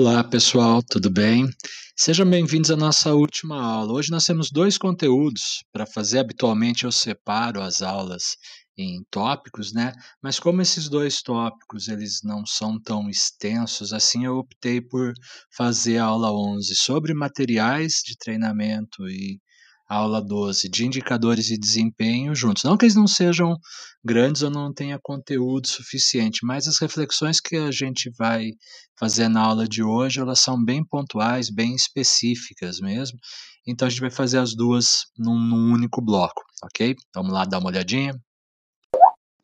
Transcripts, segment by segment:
Olá, pessoal, tudo bem? Sejam bem-vindos à nossa última aula. Hoje nós temos dois conteúdos para fazer. Habitualmente eu separo as aulas em tópicos, né? Mas como esses dois tópicos eles não são tão extensos, assim eu optei por fazer a aula 11 sobre materiais de treinamento e aula 12 de indicadores de desempenho juntos. Não que eles não sejam grandes ou não tenha conteúdo suficiente, mas as reflexões que a gente vai fazer na aula de hoje, elas são bem pontuais, bem específicas mesmo. Então a gente vai fazer as duas num, num único bloco, ok? Vamos lá dar uma olhadinha.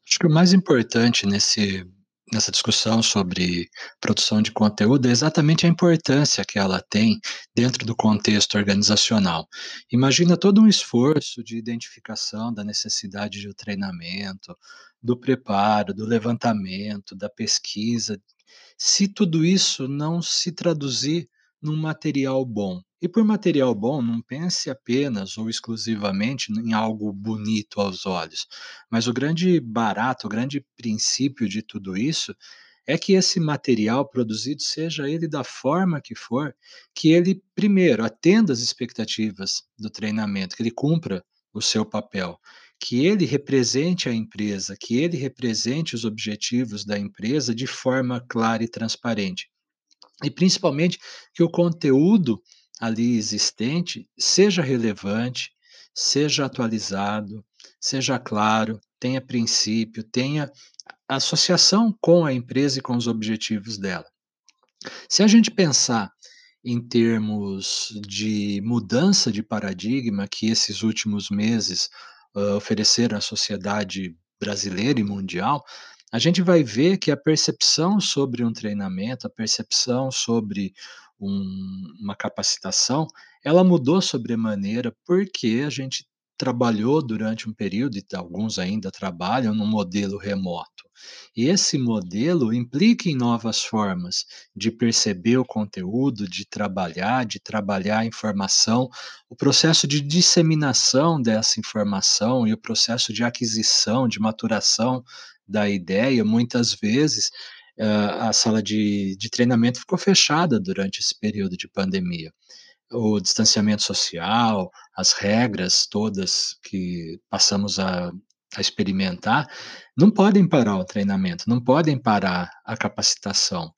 Acho que o mais importante nesse nessa discussão sobre produção de conteúdo é exatamente a importância que ela tem dentro do contexto organizacional. Imagina todo um esforço de identificação da necessidade de treinamento, do preparo, do levantamento, da pesquisa, se tudo isso não se traduzir num material bom. E por material bom, não pense apenas ou exclusivamente em algo bonito aos olhos, mas o grande barato, o grande princípio de tudo isso é que esse material produzido, seja ele da forma que for, que ele, primeiro, atenda às expectativas do treinamento, que ele cumpra o seu papel, que ele represente a empresa, que ele represente os objetivos da empresa de forma clara e transparente. E principalmente que o conteúdo ali existente seja relevante, seja atualizado, seja claro, tenha princípio, tenha associação com a empresa e com os objetivos dela. Se a gente pensar em termos de mudança de paradigma que esses últimos meses uh, ofereceram à sociedade brasileira e mundial, a gente vai ver que a percepção sobre um treinamento, a percepção sobre um, uma capacitação, ela mudou sobremaneira porque a gente trabalhou durante um período, e alguns ainda trabalham, num modelo remoto. E esse modelo implica em novas formas de perceber o conteúdo, de trabalhar, de trabalhar a informação, o processo de disseminação dessa informação e o processo de aquisição, de maturação da ideia, muitas vezes uh, a sala de, de treinamento ficou fechada durante esse período de pandemia. O distanciamento social, as regras todas que passamos a, a experimentar, não podem parar o treinamento, não podem parar a capacitação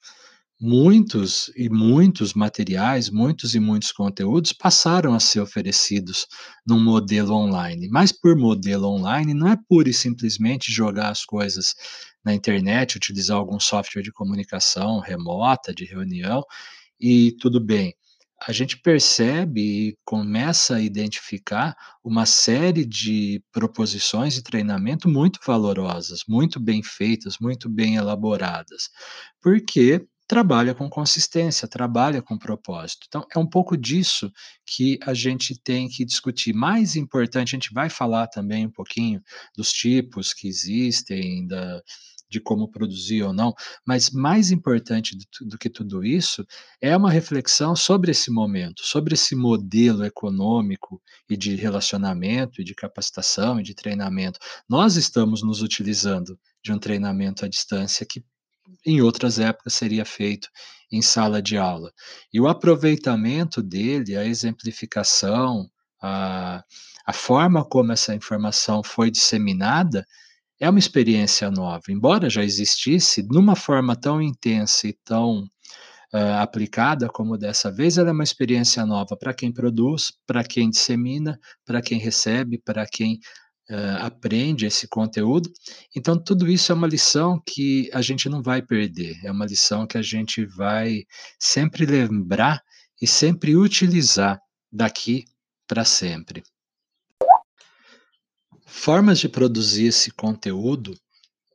muitos e muitos materiais, muitos e muitos conteúdos passaram a ser oferecidos num modelo online. Mas por modelo online não é pura e simplesmente jogar as coisas na internet, utilizar algum software de comunicação remota, de reunião, e tudo bem. A gente percebe e começa a identificar uma série de proposições de treinamento muito valorosas, muito bem feitas, muito bem elaboradas, porque trabalha com consistência, trabalha com propósito. Então, é um pouco disso que a gente tem que discutir. Mais importante, a gente vai falar também um pouquinho dos tipos que existem, da, de como produzir ou não, mas mais importante do, do que tudo isso é uma reflexão sobre esse momento, sobre esse modelo econômico e de relacionamento, e de capacitação e de treinamento. Nós estamos nos utilizando de um treinamento à distância que em outras épocas seria feito em sala de aula. E o aproveitamento dele, a exemplificação, a, a forma como essa informação foi disseminada, é uma experiência nova. Embora já existisse, numa forma tão intensa e tão uh, aplicada como dessa vez, ela é uma experiência nova para quem produz, para quem dissemina, para quem recebe, para quem uh, aprende esse conteúdo. Então, tudo isso é uma lição que a gente não vai perder, é uma lição que a gente vai sempre lembrar e sempre utilizar daqui para sempre. Formas de produzir esse conteúdo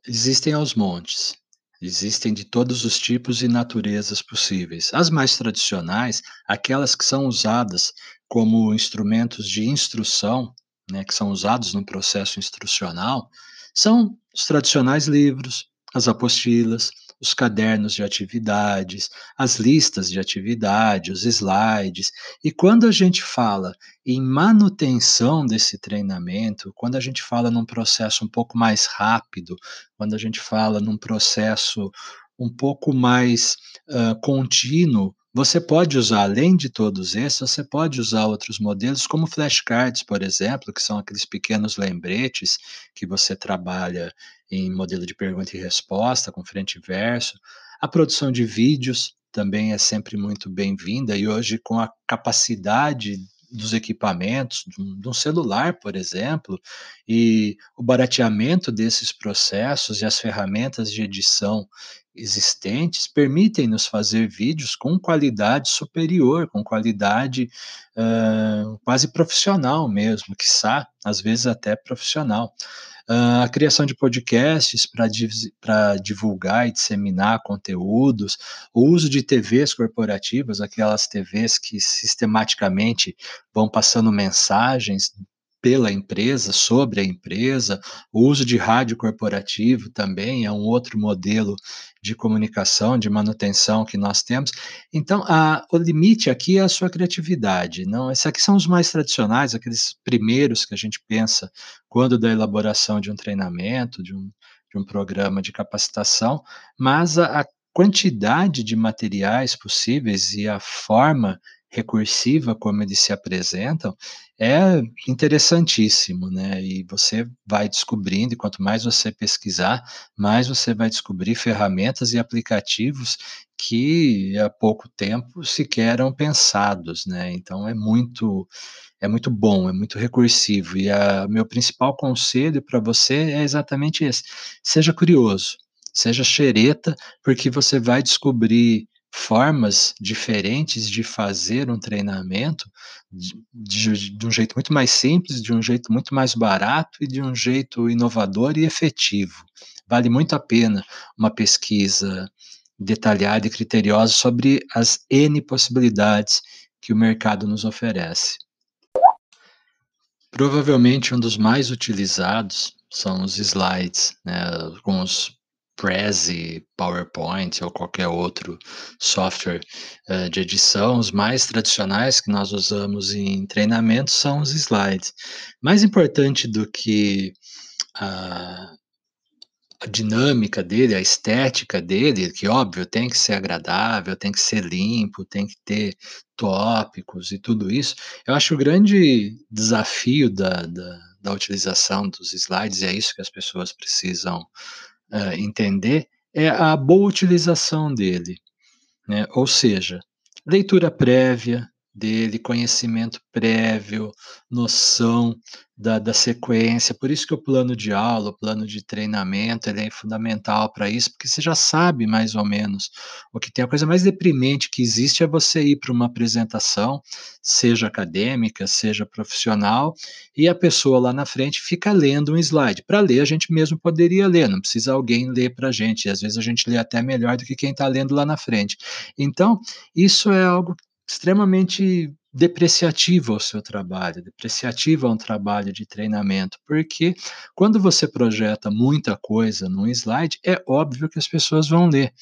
existem aos montes. Existem de todos os tipos e naturezas possíveis. As mais tradicionais, aquelas que são usadas como instrumentos de instrução, né, que são usados no processo instrucional, são os tradicionais livros, as apostilas, os cadernos de atividades, as listas de atividade, os slides. E quando a gente fala em manutenção desse treinamento, quando a gente fala num processo um pouco mais rápido, quando a gente fala num processo um pouco mais uh, contínuo, você pode usar, além de todos esses, você pode usar outros modelos, como flashcards, por exemplo, que são aqueles pequenos lembretes que você trabalha em modelo de pergunta e resposta, com frente e verso. A produção de vídeos também é sempre muito bem-vinda, e hoje, com a capacidade dos equipamentos, de um, celular, por exemplo, e o barateamento desses processos e as ferramentas de edição existentes permitem nos fazer vídeos com qualidade superior, com qualidade uh, quase profissional mesmo, quiçá, às vezes até profissional. Uh, a criação de podcasts para divulgar e disseminar conteúdos, o uso de TVs corporativas, aquelas TVs que sistematicamente vão passando mensagens pela empresa, sobre a empresa, o uso de rádio corporativo também é um outro modelo de comunicação, de manutenção que nós temos. Então, a, o limite aqui é a sua criatividade. Não, esses aqui são os mais tradicionais, aqueles primeiros que a gente pensa quando da elaboração de um treinamento, de um, de um programa de capacitação, mas a, a quantidade de materiais possíveis e a forma recursiva como eles se apresentam é interessantíssimo, né? E você vai descobrindo, e quanto mais você pesquisar, mais você vai descobrir ferramentas e aplicativos que há pouco tempo sequer eram pensados, né? Então é muito é muito bom, é muito recursivo. E o meu principal conselho para você é exatamente esse: seja curioso, seja xereta, porque você vai descobrir formas diferentes de fazer um treinamento de, de, de, um jeito muito mais simples, de um jeito muito mais barato e de um jeito inovador e efetivo. Vale muito a pena uma pesquisa detalhada e criteriosa sobre as N possibilidades que o mercado nos oferece. Provavelmente um dos mais utilizados são os slides, né, com os Prezi, PowerPoint ou qualquer outro software uh, de edição, os mais tradicionais que nós usamos em treinamento são os slides. Mais importante do que a, a dinâmica dele, a estética dele, que óbvio tem que ser agradável, tem que ser limpo, tem que ter tópicos e tudo isso. Eu acho o grande desafio da, da, da utilização dos slides, e é isso que as pessoas precisam uh, entender é a boa utilização dele, né? ou seja, leitura prévia dele, conhecimento prévio, noção da, da sequência. Por isso que o plano de aula, o plano de treinamento, ele é fundamental para isso, porque você já sabe mais ou menos o que tem. A coisa mais deprimente que existe é você ir para uma apresentação, seja acadêmica, seja profissional, e a pessoa lá na frente fica lendo um slide. Para ler, a gente mesmo poderia ler, não precisa alguém ler para a gente. E às vezes a gente lê até melhor do que quem está lendo lá na frente. Então, isso é algo extremamente depreciativa ao seu trabalho, depreciativa a um trabalho de treinamento, porque quando você projeta muita coisa num slide, é óbvio que as pessoas vão ler.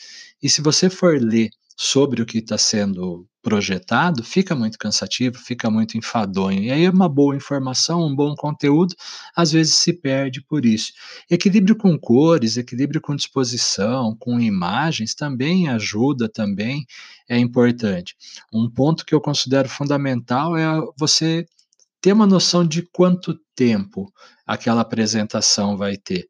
E se você for ler sobre o que está sendo projetado, fica muito cansativo, fica muito enfadonho. E aí uma boa informação, um bom conteúdo, às vezes se perde por isso. Equilíbrio com cores, equilíbrio com disposição, com imagens também ajuda, também é importante. Um ponto que eu considero fundamental é você ter uma noção de quanto tempo aquela apresentação vai ter.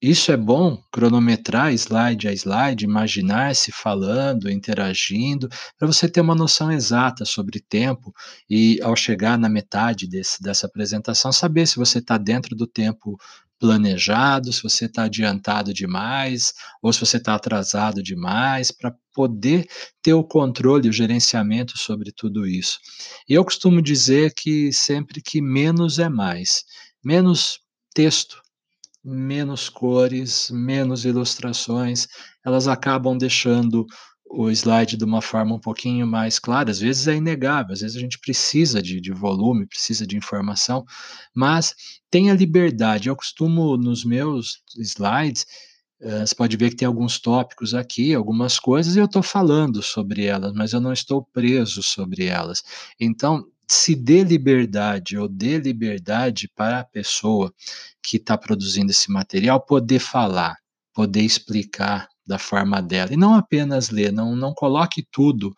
Isso é bom, cronometrar slide a slide, imaginar-se falando, interagindo, para você ter uma noção exata sobre tempo e, ao chegar na metade desse, dessa apresentação, saber se você está dentro do tempo planejado, se você está adiantado demais ou se você está atrasado demais, para poder ter o controle, o gerenciamento sobre tudo isso. Eu costumo dizer que sempre que menos é mais, menos texto, menos cores, menos ilustrações, elas acabam deixando o slide de uma forma um pouquinho mais clara. Às vezes é inegável, às vezes a gente precisa de, de volume, precisa de informação, mas tenha liberdade. Eu costumo, nos meus slides, uh, você pode ver que tem alguns tópicos aqui, algumas coisas, e eu estou falando sobre elas, mas eu não estou preso sobre elas. Então, se dê liberdade ou dê liberdade para a pessoa que está produzindo esse material poder falar, poder explicar, da forma dela. E não apenas ler, não, não coloque tudo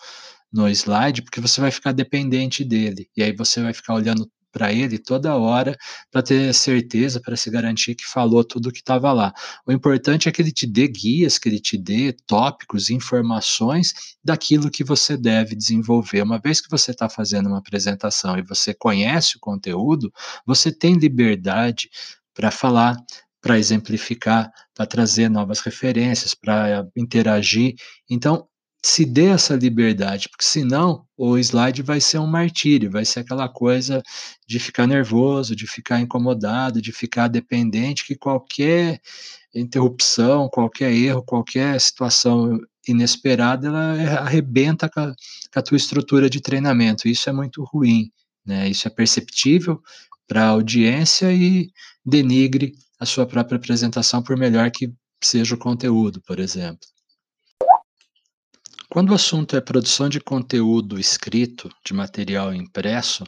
no slide, porque você vai ficar dependente dele. E aí você vai ficar olhando para ele toda hora para ter certeza, para se garantir que falou tudo o que estava lá. O importante é que ele te dê guias, que ele te dê tópicos, informações daquilo que você deve desenvolver. Uma vez que você está fazendo uma apresentação e você conhece o conteúdo, você tem liberdade para falar, para exemplificar, para trazer novas referências, para interagir. Então, se dê essa liberdade, porque senão o slide vai ser um martírio, vai ser aquela coisa de ficar nervoso, de ficar incomodado, de ficar dependente, que qualquer interrupção, qualquer erro, qualquer situação inesperada, ela arrebenta com a, com a tua estrutura de treinamento. Isso é muito ruim, né? Isso é perceptível para a audiência e denigre a sua própria apresentação, por melhor que seja o conteúdo, por exemplo. Quando o assunto é produção de conteúdo escrito, de material impresso,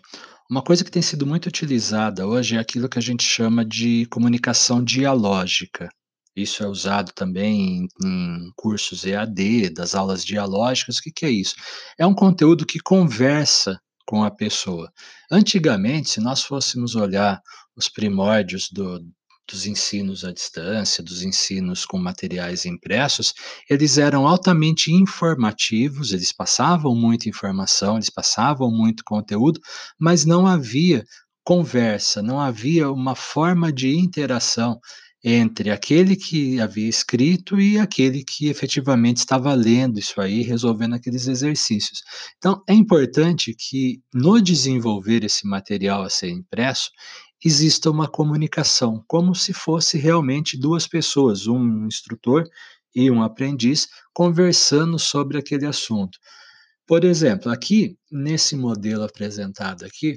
uma coisa que tem sido muito utilizada hoje é aquilo que a gente chama de comunicação dialógica. Isso é usado também em, em cursos EAD, das aulas dialógicas. O que, que é isso? É um conteúdo que conversa com a pessoa. Antigamente, se nós fôssemos olhar os primórdios do, dos ensinos à distância, dos ensinos com materiais impressos, eles eram altamente informativos, eles passavam muita informação, eles passavam muito conteúdo, mas não havia conversa, não havia uma forma de interação entre aquele que havia escrito e aquele que efetivamente estava lendo isso aí, resolvendo aqueles exercícios. Então, é importante que no desenvolver esse material a ser impresso, exista uma comunicação, como se fosse realmente duas pessoas, um instrutor e um aprendiz, conversando sobre aquele assunto. Por exemplo, aqui, nesse modelo apresentado aqui,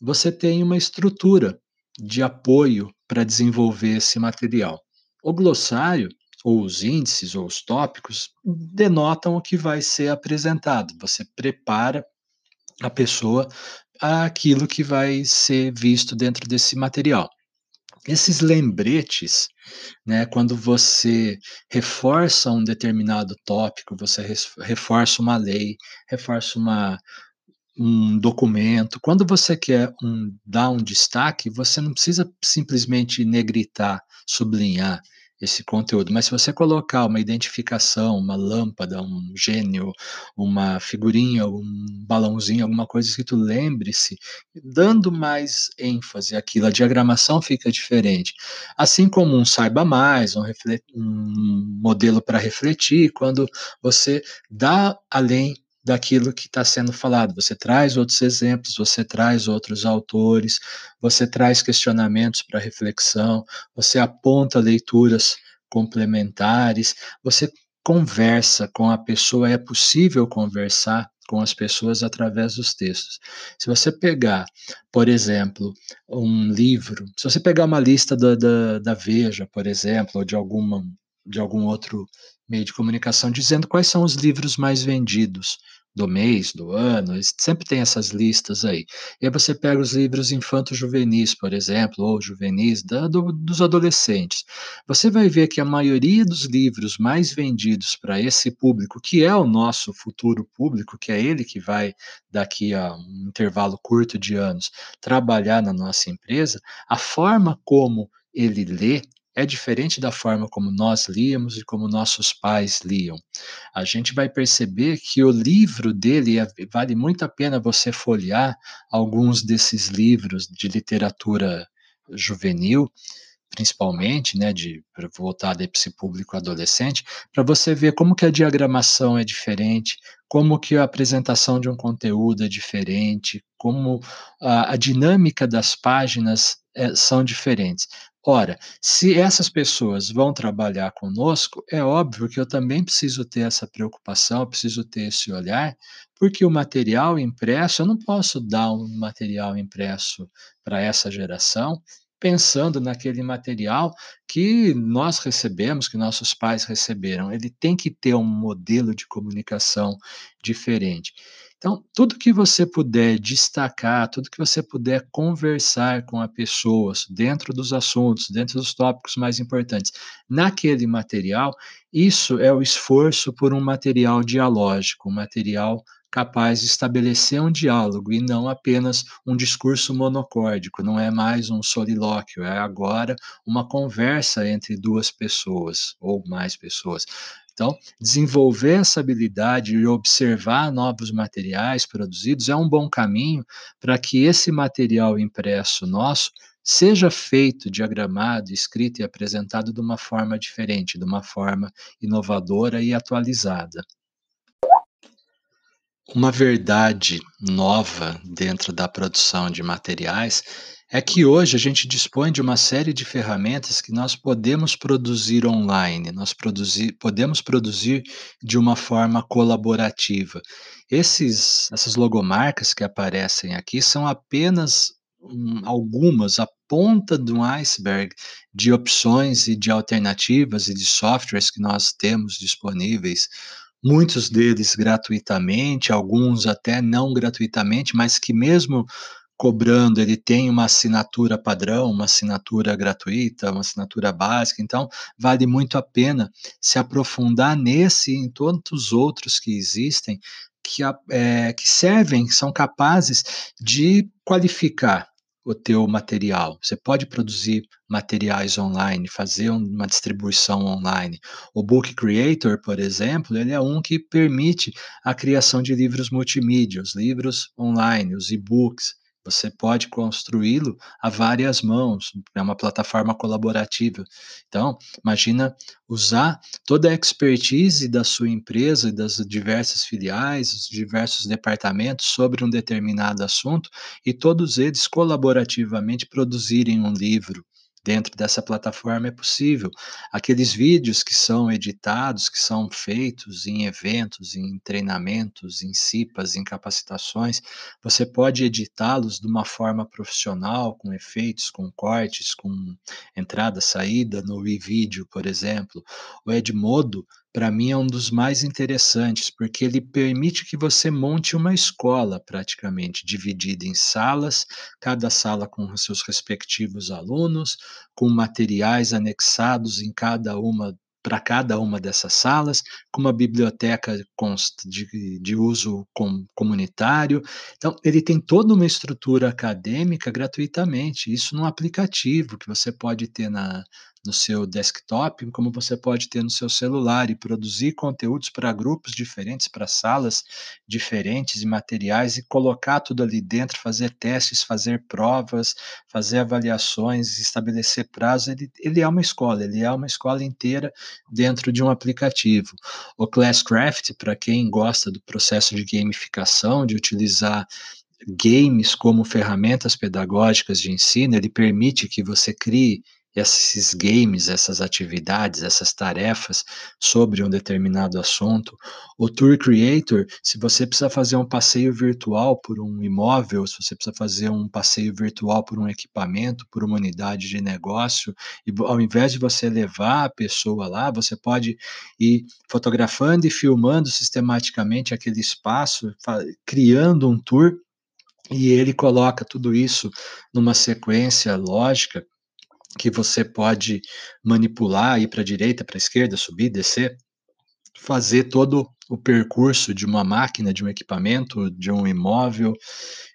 você tem uma estrutura de apoio para desenvolver esse material. O glossário, ou os índices, ou os tópicos, denotam o que vai ser apresentado. Você prepara a pessoa aquilo que vai ser visto dentro desse material. Esses lembretes, né, quando você reforça um determinado tópico, você reforça uma lei, reforça uma, um documento, quando você quer um, dar um destaque, você não precisa simplesmente negritar, sublinhar esse conteúdo. Mas se você colocar uma identificação, uma lâmpada, um gênio, uma figurinha, um balãozinho, alguma coisa escrito lembre-se, dando mais ênfase àquilo, a diagramação fica diferente. Assim como um saiba mais, um, um modelo para refletir, quando você dá além daquilo que está sendo falado. Você traz outros exemplos, você traz outros autores, você traz questionamentos para reflexão, você aponta leituras complementares, você conversa com a pessoa, é possível conversar com as pessoas através dos textos. Se você pegar, por exemplo, um livro, se você pegar uma lista da, da, da Veja, por exemplo, ou de alguma de algum outro meio de comunicação dizendo quais são os livros mais vendidos do mês, do ano, sempre tem essas listas aí. E aí você pega os livros infanto-juvenis, por exemplo, ou juvenis da, do, dos adolescentes. Você vai ver que a maioria dos livros mais vendidos para esse público, que é o nosso futuro público, que é ele que vai, daqui a um intervalo curto de anos, trabalhar na nossa empresa, a forma como ele lê é diferente da forma como nós líamos e como nossos pais liam. A gente vai perceber que o livro dele é, vale muito a pena você folhear alguns desses livros de literatura juvenil, principalmente, né, de voltada para esse público adolescente, para você ver como que a diagramação é diferente, como que a apresentação de um conteúdo é diferente, como a, a dinâmica das páginas é, são diferentes. Ora, se essas pessoas vão trabalhar conosco, é óbvio que eu também preciso ter essa preocupação, preciso ter esse olhar, porque o material impresso, eu não posso dar um material impresso para essa geração pensando naquele material que nós recebemos, que nossos pais receberam. Ele tem que ter um modelo de comunicação diferente. Então, tudo que você puder destacar, tudo que você puder conversar com a pessoa dentro dos assuntos, dentro dos tópicos mais importantes, naquele material, isso é o esforço por um material dialógico, um material capaz de estabelecer um diálogo e não apenas um discurso monocórdico, não é mais um solilóquio, é agora uma conversa entre duas pessoas ou mais pessoas. Então, desenvolver essa habilidade e observar novos materiais produzidos é um bom caminho para que esse material impresso nosso seja feito, diagramado, escrito e apresentado de uma forma diferente, de uma forma inovadora e atualizada. Uma verdade nova dentro da produção de materiais é que hoje a gente dispõe de uma série de ferramentas que nós podemos produzir online, nós produzir, podemos produzir de uma forma colaborativa. Esses, essas logomarcas que aparecem aqui são apenas um, algumas, a ponta um iceberg de opções e de alternativas e de softwares que nós temos disponíveis muitos deles gratuitamente, alguns até não gratuitamente, mas que mesmo cobrando, ele tem uma assinatura padrão, uma assinatura gratuita, uma assinatura básica, então vale muito a pena se aprofundar nesse e em tantos outros que existem, que, é, que servem, são capazes de qualificar o teu material. Você pode produzir materiais online, fazer uma distribuição online. O Book Creator, por exemplo, ele é um que permite a criação de livros multimídia, os livros online, os e-books. Você pode construí-lo a várias mãos, é uma plataforma colaborativa. Então, imagina usar toda a expertise da sua empresa e das diversas filiais, os diversos departamentos sobre um determinado assunto e todos eles colaborativamente produzirem um livro dentro dessa plataforma é possível. Aqueles vídeos que são editados, que são feitos em eventos, em treinamentos, em CIPAs, em capacitações, você pode editá-los de uma forma profissional, com efeitos, com cortes, com entrada, saída no e-vídeo, por exemplo. O Edmodo para mim é um dos mais interessantes, porque ele permite que você monte uma escola praticamente, dividida em salas, cada sala com seus respectivos alunos, com materiais anexados em cada uma para cada uma dessas salas, com uma biblioteca de, de uso com, comunitário. Então, ele tem toda uma estrutura acadêmica gratuitamente, isso num aplicativo que você pode ter na, no seu desktop, como você pode ter no seu celular e produzir conteúdos para grupos diferentes, para salas diferentes e materiais e colocar tudo ali dentro, fazer testes, fazer provas, fazer avaliações, estabelecer prazos. Ele, ele é uma escola, ele é uma escola inteira dentro de um aplicativo. O Classcraft, para quem gosta do processo de gamificação, de utilizar games como ferramentas pedagógicas de ensino, ele permite que você crie esses games, essas atividades, essas tarefas sobre um determinado assunto. O Tour Creator, se você precisa fazer um passeio virtual por um imóvel, se você precisa fazer um passeio virtual por um equipamento, por uma unidade de negócio, e ao invés de você levar a pessoa lá, você pode ir fotografando e filmando sistematicamente aquele espaço, criando um tour e ele coloca tudo isso numa sequência lógica que você pode manipular, ir para a direita, para a esquerda, subir, descer, fazer todo o percurso de uma máquina, de um equipamento, de um imóvel,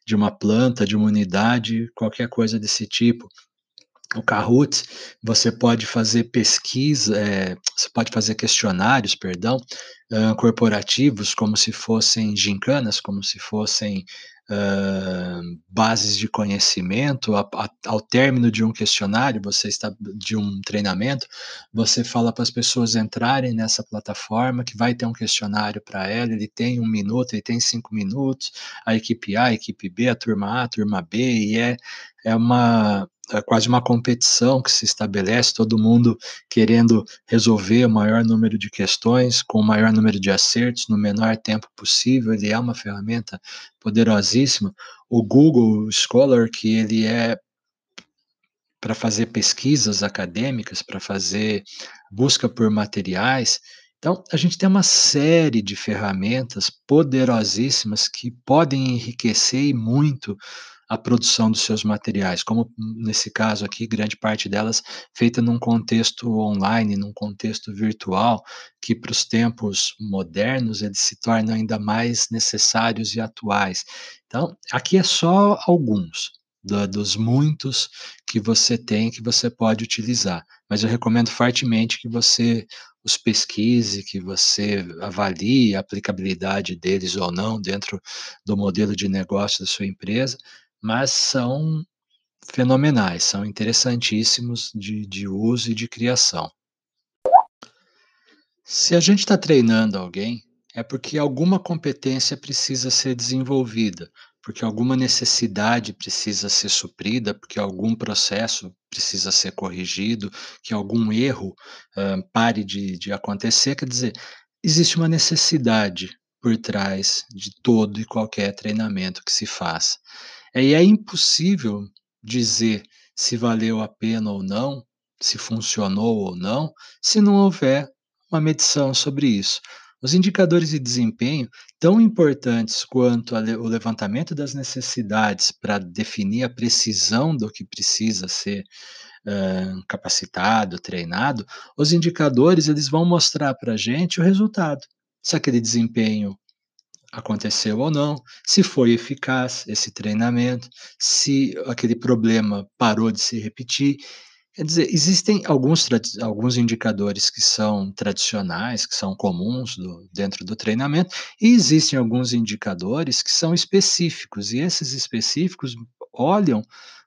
de uma planta, de uma unidade, qualquer coisa desse tipo. O Kahoot, você pode fazer pesquisa, é, você pode fazer questionários, perdão, uh, corporativos, como se fossem gincanas, como se fossem bases de conhecimento, a, a, ao término de um questionário, você está de um treinamento, você fala para as pessoas entrarem nessa plataforma que vai ter um questionário para ela, ele tem um minuto, ele tem cinco minutos, a equipe A, a equipe B, a turma A, a turma B, e é, é uma é quase uma competição que se estabelece, todo mundo querendo resolver o maior número de questões com o maior número de acertos no menor tempo possível. Ele é uma ferramenta poderosíssima. O Google Scholar, que ele é para fazer pesquisas acadêmicas, para fazer busca por materiais, Então, a gente tem uma série de ferramentas poderosíssimas que podem enriquecer e muito a produção dos seus materiais, como nesse caso aqui, grande parte delas feita num contexto online, num contexto virtual, que para os tempos modernos eles se tornam ainda mais necessários e atuais. Então, aqui é só alguns da, dos muitos que você tem que você pode utilizar, mas eu recomendo fortemente que você os pesquise, que você avalie a aplicabilidade deles ou não dentro do modelo de negócio da sua empresa, mas são fenomenais, são interessantíssimos de, de uso e de criação. Se a gente está treinando alguém, é porque alguma competência precisa ser desenvolvida, porque alguma necessidade precisa ser suprida, porque algum processo precisa ser corrigido, que algum erro pare de, de acontecer. Quer dizer, existe uma necessidade por trás de todo e qualquer treinamento que se faça. E é impossível dizer se valeu a pena ou não, se funcionou ou não, se não houver uma medição sobre isso. Os indicadores de desempenho, tão importantes quanto o levantamento das necessidades para definir a precisão do que precisa ser uh, capacitado, treinado, os indicadores eles vão mostrar para a gente o resultado. Se aquele desempenho aconteceu ou não, se foi eficaz esse treinamento, se aquele problema parou de se repetir Quer dizer, existem alguns, alguns indicadores que são tradicionais, que são comuns do, dentro do treinamento, e existem alguns indicadores que são específicos, e esses específicos olham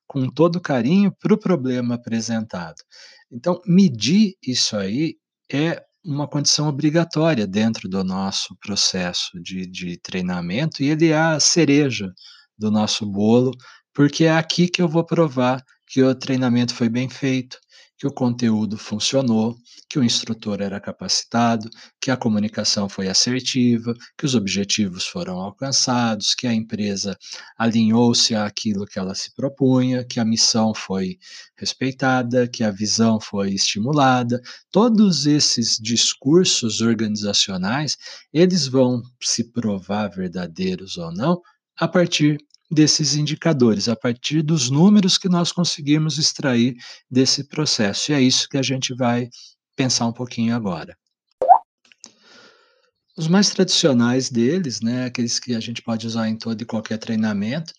com todo carinho para o problema apresentado. Então, medir isso aí é uma condição obrigatória dentro do nosso processo de, de treinamento, e ele é a cereja do nosso bolo, porque é aqui que eu vou provar que o treinamento foi bem feito, que o conteúdo funcionou, que o instrutor era capacitado, que a comunicação foi assertiva, que os objetivos foram alcançados, que a empresa alinhou-se àquilo que ela se propunha, que a missão foi respeitada, que a visão foi estimulada. Todos esses discursos organizacionais, eles vão se provar verdadeiros ou não a partir desses indicadores, a partir dos números que nós conseguimos extrair desse processo. E é isso que a gente vai pensar um pouquinho agora. Os mais tradicionais deles, né, aqueles que a gente pode usar em todo e qualquer treinamento,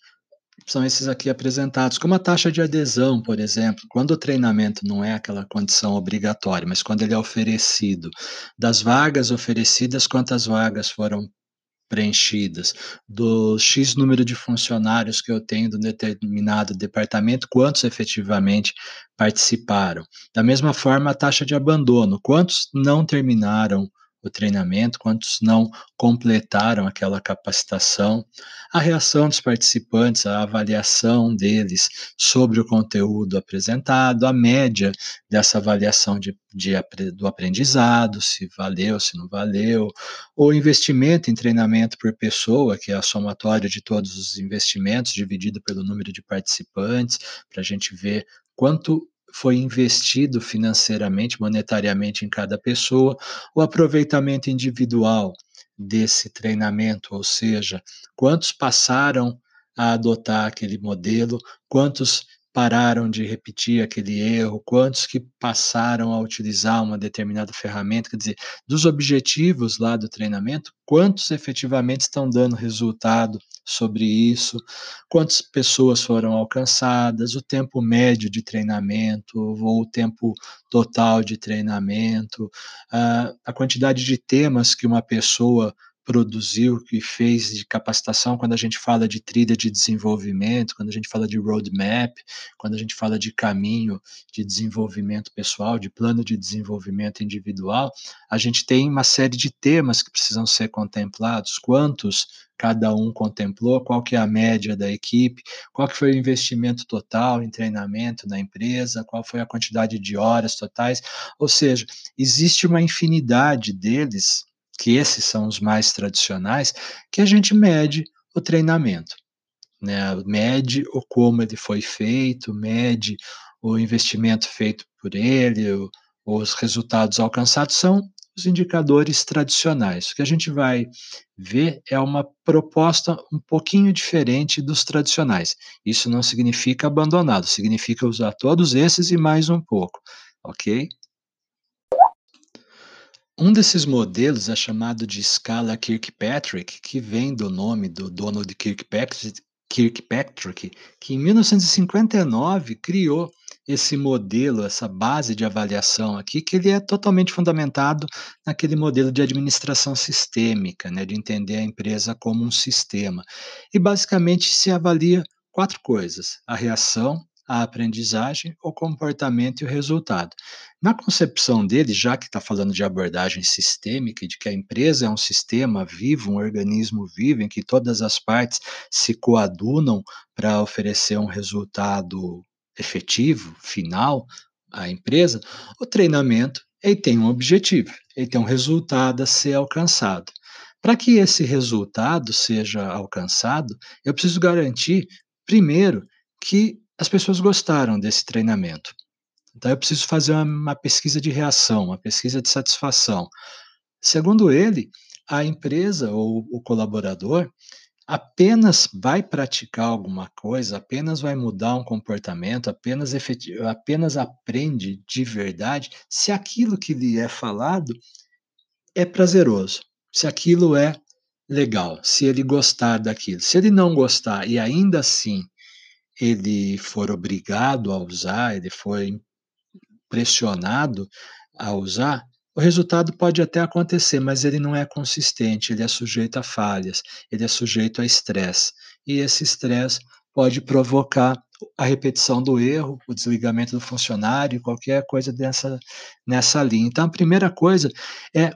são esses aqui apresentados, como a taxa de adesão, por exemplo. Quando o treinamento não é aquela condição obrigatória, mas quando ele é oferecido, das vagas oferecidas, quantas vagas foram preenchidas, do X número de funcionários que eu tenho do determinado departamento, quantos efetivamente participaram. Da mesma forma, a taxa de abandono, quantos não terminaram o treinamento, quantos não completaram aquela capacitação, a reação dos participantes, a avaliação deles sobre o conteúdo apresentado, a média dessa avaliação de, de, do aprendizado, se valeu, se não valeu, o investimento em treinamento por pessoa, que é a somatória de todos os investimentos, dividido pelo número de participantes, para a gente ver quanto foi investido financeiramente, monetariamente em cada pessoa, o aproveitamento individual desse treinamento, ou seja, quantos passaram a adotar aquele modelo, quantos pararam de repetir aquele erro, quantos que passaram a utilizar uma determinada ferramenta, quer dizer, dos objetivos lá do treinamento, quantos efetivamente estão dando resultado sobre isso, quantas pessoas foram alcançadas, o tempo médio de treinamento, ou o tempo total de treinamento, a quantidade de temas que uma pessoa produziu, que fez de capacitação, quando a gente fala de trilha de desenvolvimento, quando a gente fala de roadmap, quando a gente fala de caminho de desenvolvimento pessoal, de plano de desenvolvimento individual, a gente tem uma série de temas que precisam ser contemplados, quantos cada um contemplou, qual que é a média da equipe, qual que foi o investimento total em treinamento na empresa, qual foi a quantidade de horas totais, ou seja, existe uma infinidade deles que esses são os mais tradicionais, que a gente mede o treinamento. Né? Mede o como ele foi feito, mede o investimento feito por ele, o, os resultados alcançados são os indicadores tradicionais. O que a gente vai ver é uma proposta um pouquinho diferente dos tradicionais. Isso não significa abandoná-los, significa usar todos esses e mais um pouco, ok? Um desses modelos é chamado de escala Kirkpatrick, que vem do nome do Donald Kirkpatrick, Kirkpatrick, que em 1959 criou esse modelo, essa base de avaliação aqui, que ele é totalmente fundamentado naquele modelo de administração sistêmica, né, de entender a empresa como um sistema. E basicamente se avalia quatro coisas: a reação, a aprendizagem, o comportamento e o resultado. Na concepção dele, já que está falando de abordagem sistêmica e de que a empresa é um sistema vivo, um organismo vivo, em que todas as partes se coadunam para oferecer um resultado efetivo, final, à empresa, o treinamento ele tem um objetivo, ele tem um resultado a ser alcançado. Para que esse resultado seja alcançado, eu preciso garantir, primeiro, que as pessoas gostaram desse treinamento. Então, eu preciso fazer uma, uma pesquisa de reação, uma pesquisa de satisfação. Segundo ele, a empresa ou o colaborador apenas vai praticar alguma coisa, apenas vai mudar um comportamento, apenas, apenas aprende de verdade se aquilo que lhe é falado é prazeroso, se aquilo é legal, se ele gostar daquilo. Se ele não gostar e ainda assim ele for obrigado a usar, ele for pressionado a usar, o resultado pode até acontecer, mas ele não é consistente, ele é sujeito a falhas, ele é sujeito a estresse. E esse estresse pode provocar a repetição do erro, o desligamento do funcionário, qualquer coisa dessa, nessa linha. Então, a primeira coisa é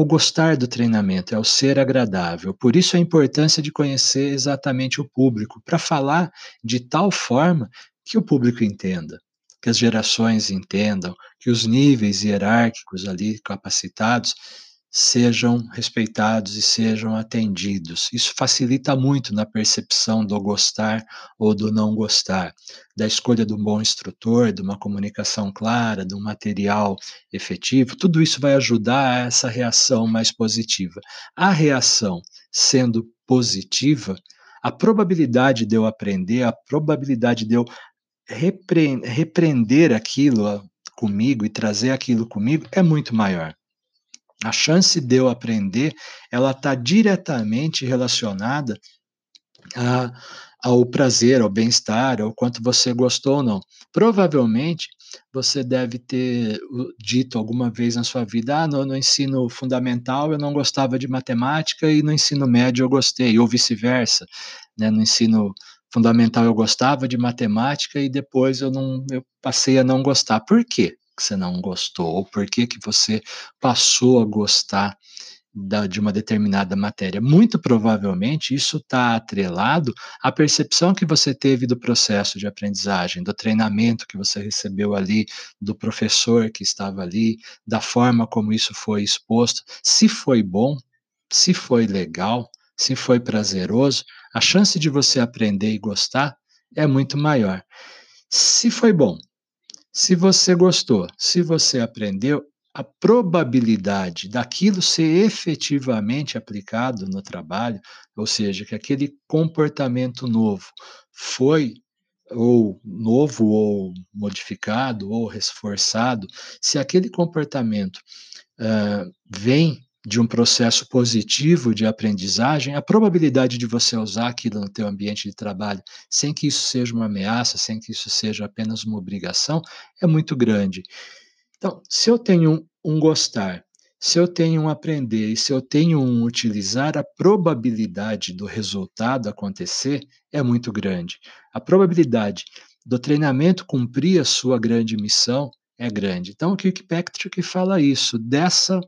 o gostar do treinamento, é o ser agradável. Por isso a importância de conhecer exatamente o público, para falar de tal forma que o público entenda, que as gerações entendam, que os níveis hierárquicos ali capacitados sejam respeitados e sejam atendidos. Isso facilita muito na percepção do gostar ou do não gostar, da escolha de um bom instrutor, de uma comunicação clara, de um material efetivo. Tudo isso vai ajudar a essa reação mais positiva. A reação sendo positiva, a probabilidade de eu aprender, a probabilidade de eu repreender aquilo comigo e trazer aquilo comigo é muito maior. A chance de eu aprender, ela está diretamente relacionada a, ao prazer, ao bem-estar, ao quanto você gostou ou não. Provavelmente você deve ter dito alguma vez na sua vida: ah, no, no, ensino fundamental eu não gostava de matemática e no ensino médio eu gostei, ou vice-versa. Né? No ensino fundamental eu gostava de matemática e depois eu não eu passei a não gostar. Por quê? Que você não gostou, ou por que, que você passou a gostar da, de uma determinada matéria. Muito provavelmente isso está atrelado à percepção que você teve do processo de aprendizagem, do treinamento que você recebeu ali, do professor que estava ali, da forma como isso foi exposto. Se foi bom, se foi legal, se foi prazeroso, a chance de você aprender e gostar é muito maior. Se foi bom, se você gostou, se você aprendeu, a probabilidade daquilo ser efetivamente aplicado no trabalho, ou seja, que aquele comportamento novo foi ou novo ou modificado ou reforçado, se aquele comportamento uh, vem de um processo positivo de aprendizagem, a probabilidade de você usar aquilo no teu ambiente de trabalho, sem que isso seja uma ameaça, sem que isso seja apenas uma obrigação, é muito grande. Então, se eu tenho um gostar, se eu tenho um aprender e se eu tenho um utilizar, a probabilidade do resultado acontecer é muito grande. A probabilidade do treinamento cumprir a sua grande missão é grande. Então, o Kirkpatrick fala isso, dessa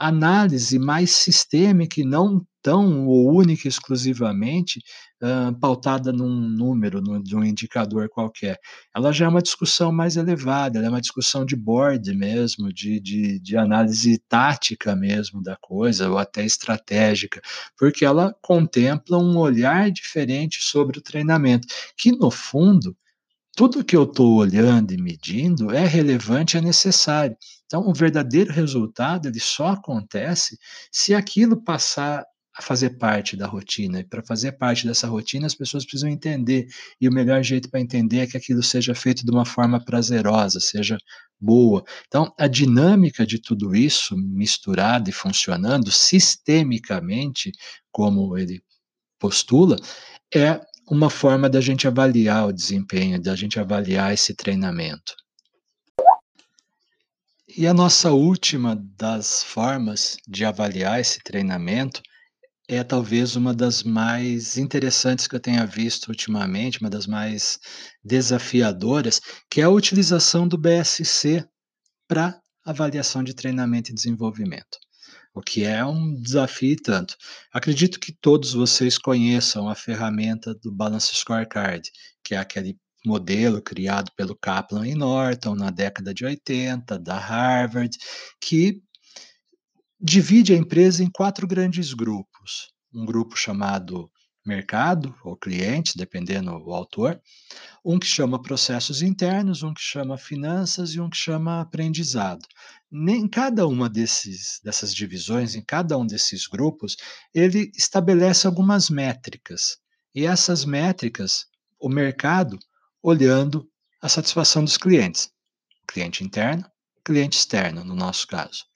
análise mais sistêmica e não tão ou única exclusivamente uh, pautada num número, num, num indicador qualquer. Ela já é uma discussão mais elevada, ela é uma discussão de board mesmo, de, de, de análise tática mesmo da coisa, ou até estratégica, porque ela contempla um olhar diferente sobre o treinamento, que no fundo tudo que eu estou olhando e medindo é relevante, é necessário. Então, o verdadeiro resultado ele só acontece se aquilo passar a fazer parte da rotina. E para fazer parte dessa rotina, as pessoas precisam entender. E o melhor jeito para entender é que aquilo seja feito de uma forma prazerosa, seja boa. Então, a dinâmica de tudo isso misturado e funcionando sistemicamente, como ele postula, é uma forma da gente avaliar o desempenho, da gente avaliar esse treinamento. E a nossa última das formas de avaliar esse treinamento é talvez uma das mais interessantes que eu tenha visto ultimamente, uma das mais desafiadoras, que é a utilização do BSC para avaliação de treinamento e desenvolvimento, o que é um desafio tanto. Acredito que todos vocês conheçam a ferramenta do Balance Scorecard, que é aquele modelo criado pelo Kaplan e Norton na década de 80, da Harvard, que divide a empresa em quatro grandes grupos. Um grupo chamado mercado ou clientes, dependendo do autor, um que chama processos internos, um que chama finanças e um que chama aprendizado. Em cada uma desses, dessas divisões, em cada um desses grupos, ele estabelece algumas métricas. E essas métricas, o mercado olhando a satisfação dos clientes, cliente interno, cliente externo, no nosso caso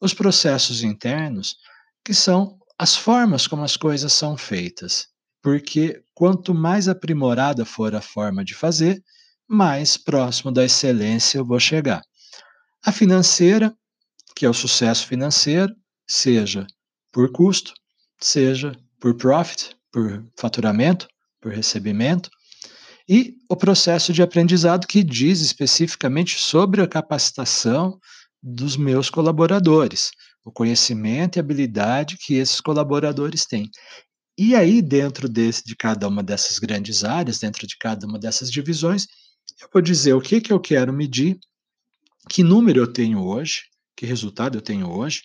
os processos internos, que são as formas como as coisas são feitas. Porque quanto mais aprimorada for a forma de fazer, mais próximo da excelência eu vou chegar. A financeira, que é o sucesso financeiro, seja por custo, seja por profit, por faturamento, por recebimento, e o processo de aprendizado que diz especificamente sobre a capacitação dos meus colaboradores, o conhecimento e habilidade que esses colaboradores têm. E aí, dentro desse, de cada uma dessas grandes áreas, dentro de cada uma dessas divisões, eu vou dizer o que, que eu quero medir, que número eu tenho hoje, que resultado eu tenho hoje,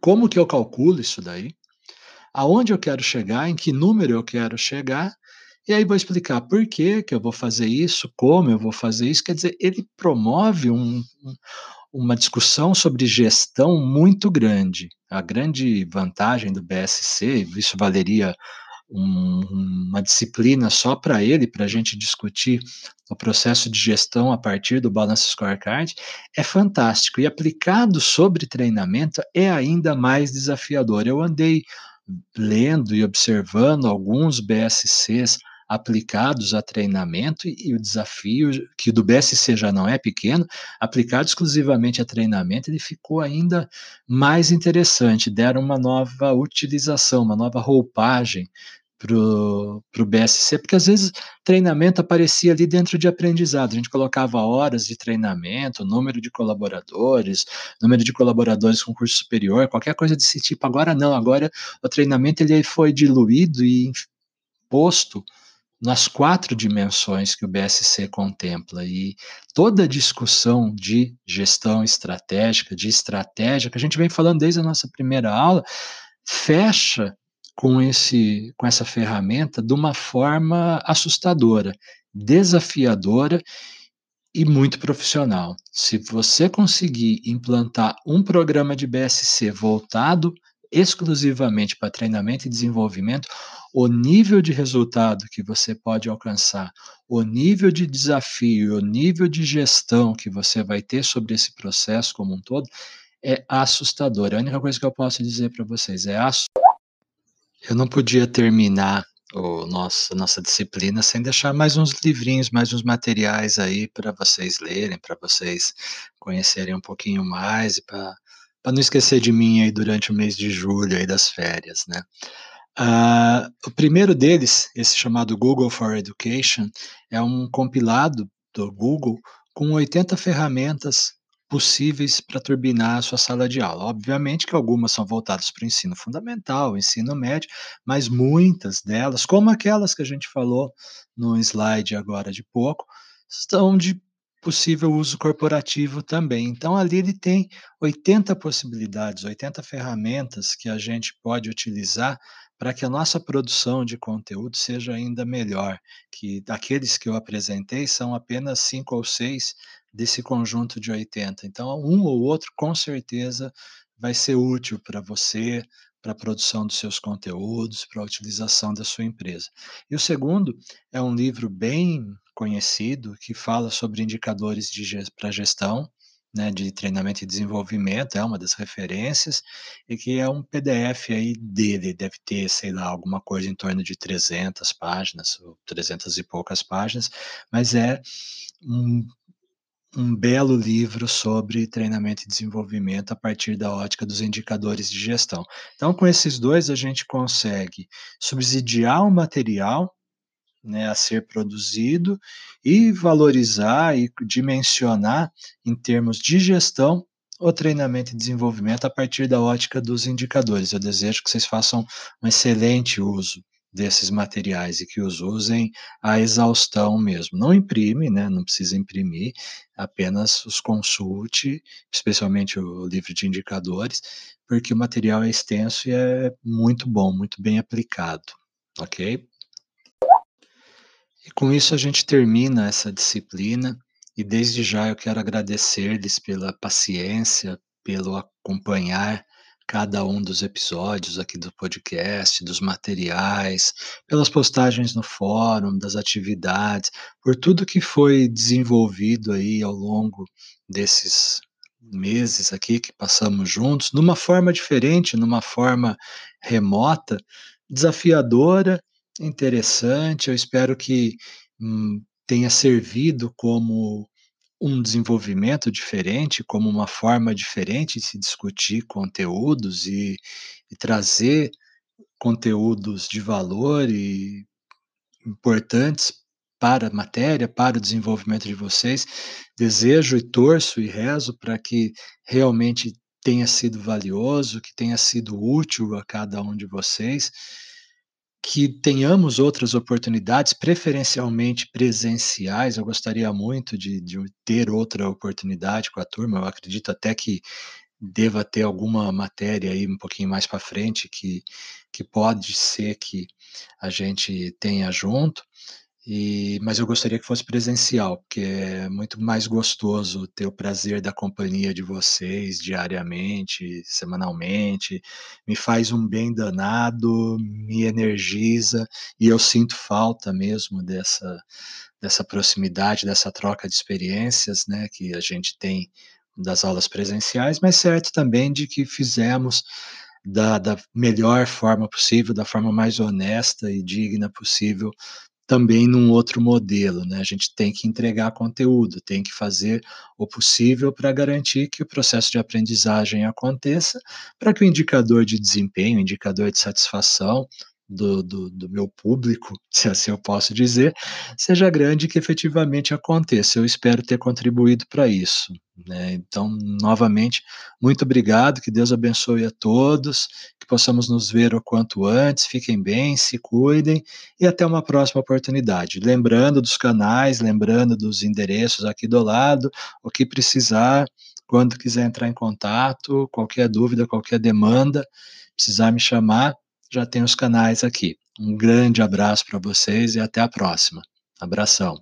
como que eu calculo isso daí, aonde eu quero chegar, em que número eu quero chegar, e aí vou explicar por que, que eu vou fazer isso, como eu vou fazer isso. Quer dizer, ele promove um, um uma discussão sobre gestão muito grande. A grande vantagem do BSC, isso valeria um, uma disciplina só para ele, para a gente discutir o processo de gestão a partir do Balance Scorecard, é fantástico. E aplicado sobre treinamento é ainda mais desafiador. Eu andei lendo e observando alguns BSCs aplicados a treinamento e, o desafio que do BSC já não é pequeno, aplicado exclusivamente a treinamento, ele ficou ainda mais interessante, deram uma nova utilização, uma nova roupagem para o BSC, porque às vezes treinamento aparecia ali dentro de aprendizado, a gente colocava horas de treinamento, número de colaboradores, número de colaboradores com curso superior, qualquer coisa desse tipo. Agora não, agora o treinamento ele foi diluído e posto nas quatro dimensões que o BSC contempla. E toda a discussão de gestão estratégica, de estratégia, que a gente vem falando desde a nossa primeira aula, fecha com, esse, com essa ferramenta de uma forma assustadora, desafiadora e muito profissional. Se você conseguir implantar um programa de BSC voltado exclusivamente para treinamento e desenvolvimento, o nível de resultado que você pode alcançar, o nível de desafio, o nível de gestão que você vai ter sobre esse processo como um todo é assustador. A única coisa que eu posso dizer para vocês é assustador. Eu não podia terminar o nosso, nossa disciplina sem deixar mais uns livrinhos, mais uns materiais aí para vocês lerem, para vocês conhecerem um pouquinho mais e para não esquecer de mim aí durante o mês de julho aí das férias, né? Uh, o primeiro deles, esse chamado Google for Education, é um compilado do Google com 80 ferramentas possíveis para turbinar a sua sala de aula. Obviamente que algumas são voltadas para o ensino fundamental, ensino médio, mas muitas delas, como aquelas que a gente falou no slide agora de pouco, estão de possível uso corporativo também. Então, ali ele tem 80 possibilidades, 80 ferramentas que a gente pode utilizar para que a nossa produção de conteúdo seja ainda melhor, que daqueles que eu apresentei são apenas cinco ou seis desse conjunto de 80. Então, um ou outro com certeza vai ser útil para você, para a produção dos seus conteúdos, para a utilização da sua empresa. E o segundo é um livro bem conhecido que fala sobre indicadores para gestão, né, de treinamento e desenvolvimento, é uma das referências, e que é um PDF aí dele, deve ter, sei lá, alguma coisa em torno de 300 páginas, ou 300 e poucas páginas, mas é um um belo livro sobre treinamento e desenvolvimento a partir da ótica dos indicadores de gestão. Então, com esses dois, a gente consegue subsidiar o material né, a ser produzido e valorizar e dimensionar em termos de gestão o treinamento e desenvolvimento a partir da ótica dos indicadores. Eu desejo que vocês façam um excelente uso desses materiais e que os usem à exaustão mesmo. Não imprime, né? Não precisa imprimir, apenas os consulte, especialmente o livro de indicadores, porque o material é extenso e é muito bom, muito bem aplicado, ok? E com isso a gente termina essa disciplina e desde já eu quero agradecer-lhes pela paciência, pelo acompanhar cada um dos episódios aqui do podcast, dos materiais, pelas postagens no fórum, das atividades, por tudo que foi desenvolvido aí ao longo desses meses aqui que passamos juntos, numa forma diferente, numa forma remota, desafiadora, interessante. Eu espero que hum, tenha servido como um desenvolvimento diferente, como uma forma diferente de se discutir conteúdos e, e trazer conteúdos de valor e importantes para a matéria, para o desenvolvimento de vocês. Desejo e torço e rezo para que realmente tenha sido valioso, que tenha sido útil a cada um de vocês que tenhamos outras oportunidades, preferencialmente presenciais. Eu gostaria muito de, de, ter outra oportunidade com a turma. Eu acredito até que deva ter alguma matéria aí um pouquinho mais para frente que, que pode ser que a gente tenha junto. E, mas eu gostaria que fosse presencial, porque é muito mais gostoso ter o prazer da companhia de vocês diariamente, semanalmente. Me faz um bem danado, me energiza e eu sinto falta mesmo dessa dessa proximidade, dessa troca de experiências, né, que a gente tem das aulas presenciais, mas certo também de que fizemos da, da melhor forma possível, da forma mais honesta e digna possível também num outro modelo, né? A gente tem que entregar conteúdo, tem que fazer o possível para garantir que o processo de aprendizagem aconteça, para que o indicador de desempenho, o indicador de satisfação do, do, do, meu público, se assim eu posso dizer, seja grande que efetivamente aconteça. Eu espero ter contribuído para isso. Né? Então, novamente, muito obrigado, que Deus abençoe a todos, que possamos nos ver o quanto antes, fiquem bem, se cuidem e até uma próxima oportunidade. Lembrando dos canais, lembrando dos endereços aqui do lado, o que precisar, quando quiser entrar em contato, qualquer dúvida, qualquer demanda, precisar me chamar, já tem os canais aqui. Um grande abraço para vocês e até a próxima. Abração.